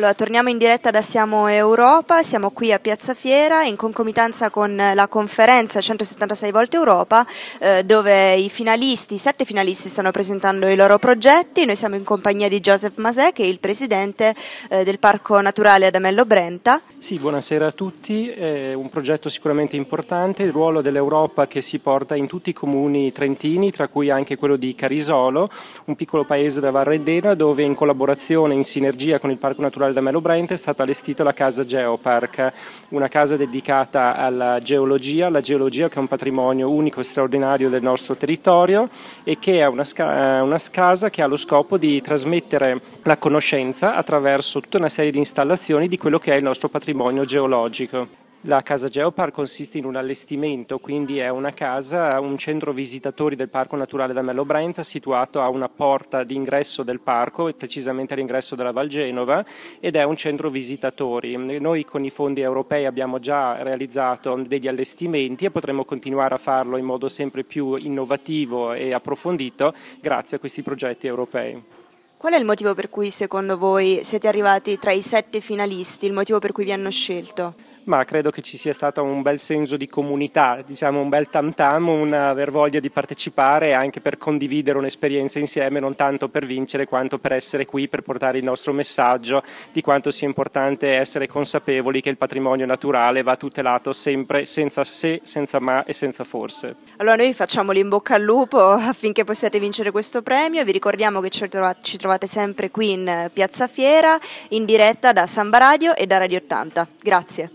Allora, torniamo in diretta da Siamo Europa, siamo qui a Piazza Fiera in concomitanza con la conferenza 176 volte Europa, eh, dove i finalisti, i sette finalisti stanno presentando i loro progetti. Noi siamo in compagnia di Joseph Masè, che è il presidente eh, del Parco Naturale Adamello Brenta. Sì, buonasera a tutti. È un progetto sicuramente importante, il ruolo dell'Europa che si porta in tutti i comuni trentini, tra cui anche quello di Carisolo, un piccolo paese della Varredena, dove in collaborazione, in sinergia con il Parco Naturale culturale da Melo Brent è stata allestita la casa Geopark, una casa dedicata alla geologia, la geologia che è un patrimonio unico e straordinario del nostro territorio e che è una, una casa che ha lo scopo di trasmettere la conoscenza attraverso tutta una serie di installazioni di quello che è il nostro patrimonio geologico. La casa Geopark consiste in un allestimento, quindi è una casa, un centro visitatori del Parco Naturale da Mello Brenta situato a una porta d'ingresso del parco, precisamente all'ingresso della Val Genova, ed è un centro visitatori. Noi con i fondi europei abbiamo già realizzato degli allestimenti e potremo continuare a farlo in modo sempre più innovativo e approfondito grazie a questi progetti europei. Qual è il motivo per cui secondo voi siete arrivati tra i sette finalisti, il motivo per cui vi hanno scelto? Ma credo che ci sia stato un bel senso di comunità, diciamo un bel tam tam, aver voglia di partecipare anche per condividere un'esperienza insieme, non tanto per vincere quanto per essere qui, per portare il nostro messaggio di quanto sia importante essere consapevoli che il patrimonio naturale va tutelato sempre senza se, senza ma e senza forse. Allora noi facciamo l'in bocca al lupo affinché possiate vincere questo premio, vi ricordiamo che ci trovate sempre qui in Piazza Fiera in diretta da Samba Radio e da Radio 80. Grazie.